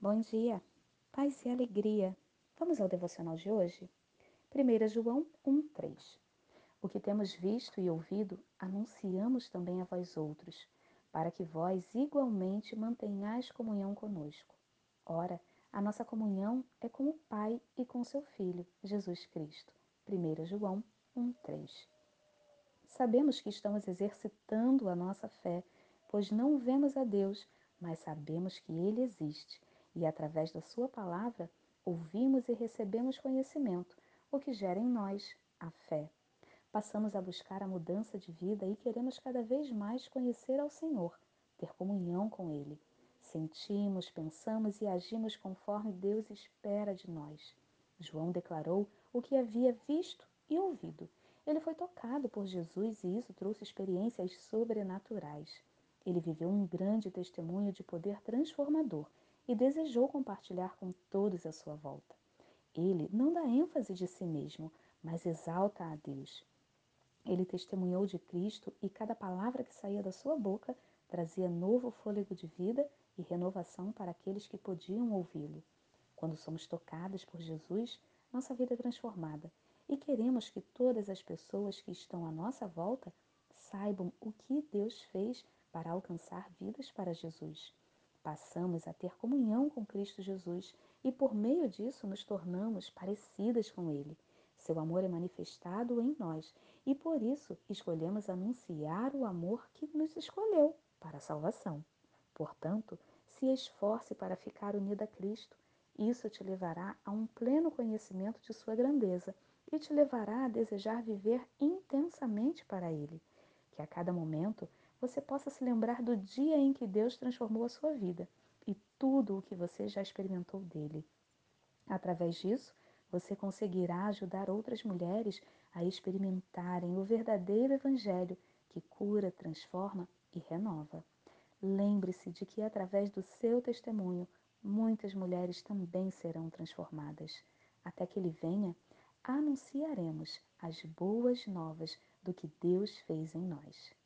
Bom dia, paz e alegria. Vamos ao devocional de hoje? 1 João 1,3 O que temos visto e ouvido, anunciamos também a vós outros, para que vós igualmente mantenhais comunhão conosco. Ora, a nossa comunhão é com o Pai e com seu Filho, Jesus Cristo. 1 João 1,3 Sabemos que estamos exercitando a nossa fé, pois não vemos a Deus, mas sabemos que Ele existe e, através da Sua palavra, ouvimos e recebemos conhecimento, o que gera em nós a fé. Passamos a buscar a mudança de vida e queremos cada vez mais conhecer ao Senhor, ter comunhão com Ele. Sentimos, pensamos e agimos conforme Deus espera de nós. João declarou o que havia visto e ouvido. Ele foi tocado por Jesus e isso trouxe experiências sobrenaturais. Ele viveu um grande testemunho de poder transformador e desejou compartilhar com todos à sua volta. Ele não dá ênfase de si mesmo, mas exalta a Deus. Ele testemunhou de Cristo e cada palavra que saía da sua boca trazia novo fôlego de vida e renovação para aqueles que podiam ouvi-lo. Quando somos tocados por Jesus, nossa vida é transformada e queremos que todas as pessoas que estão à nossa volta saibam o que Deus fez para alcançar vidas para Jesus. Passamos a ter comunhão com Cristo Jesus e por meio disso nos tornamos parecidas com Ele. Seu amor é manifestado em nós e por isso escolhemos anunciar o amor que nos escolheu para a salvação. Portanto, se esforce para ficar unida a Cristo. Isso te levará a um pleno conhecimento de Sua grandeza e te levará a desejar viver intensamente para Ele. Que a cada momento você possa se lembrar do dia em que Deus transformou a sua vida e tudo o que você já experimentou dele. Através disso, você conseguirá ajudar outras mulheres a experimentarem o verdadeiro Evangelho que cura, transforma e renova. Lembre-se de que através do seu testemunho, muitas mulheres também serão transformadas. Até que ele venha, anunciaremos as boas novas do que Deus fez em nós.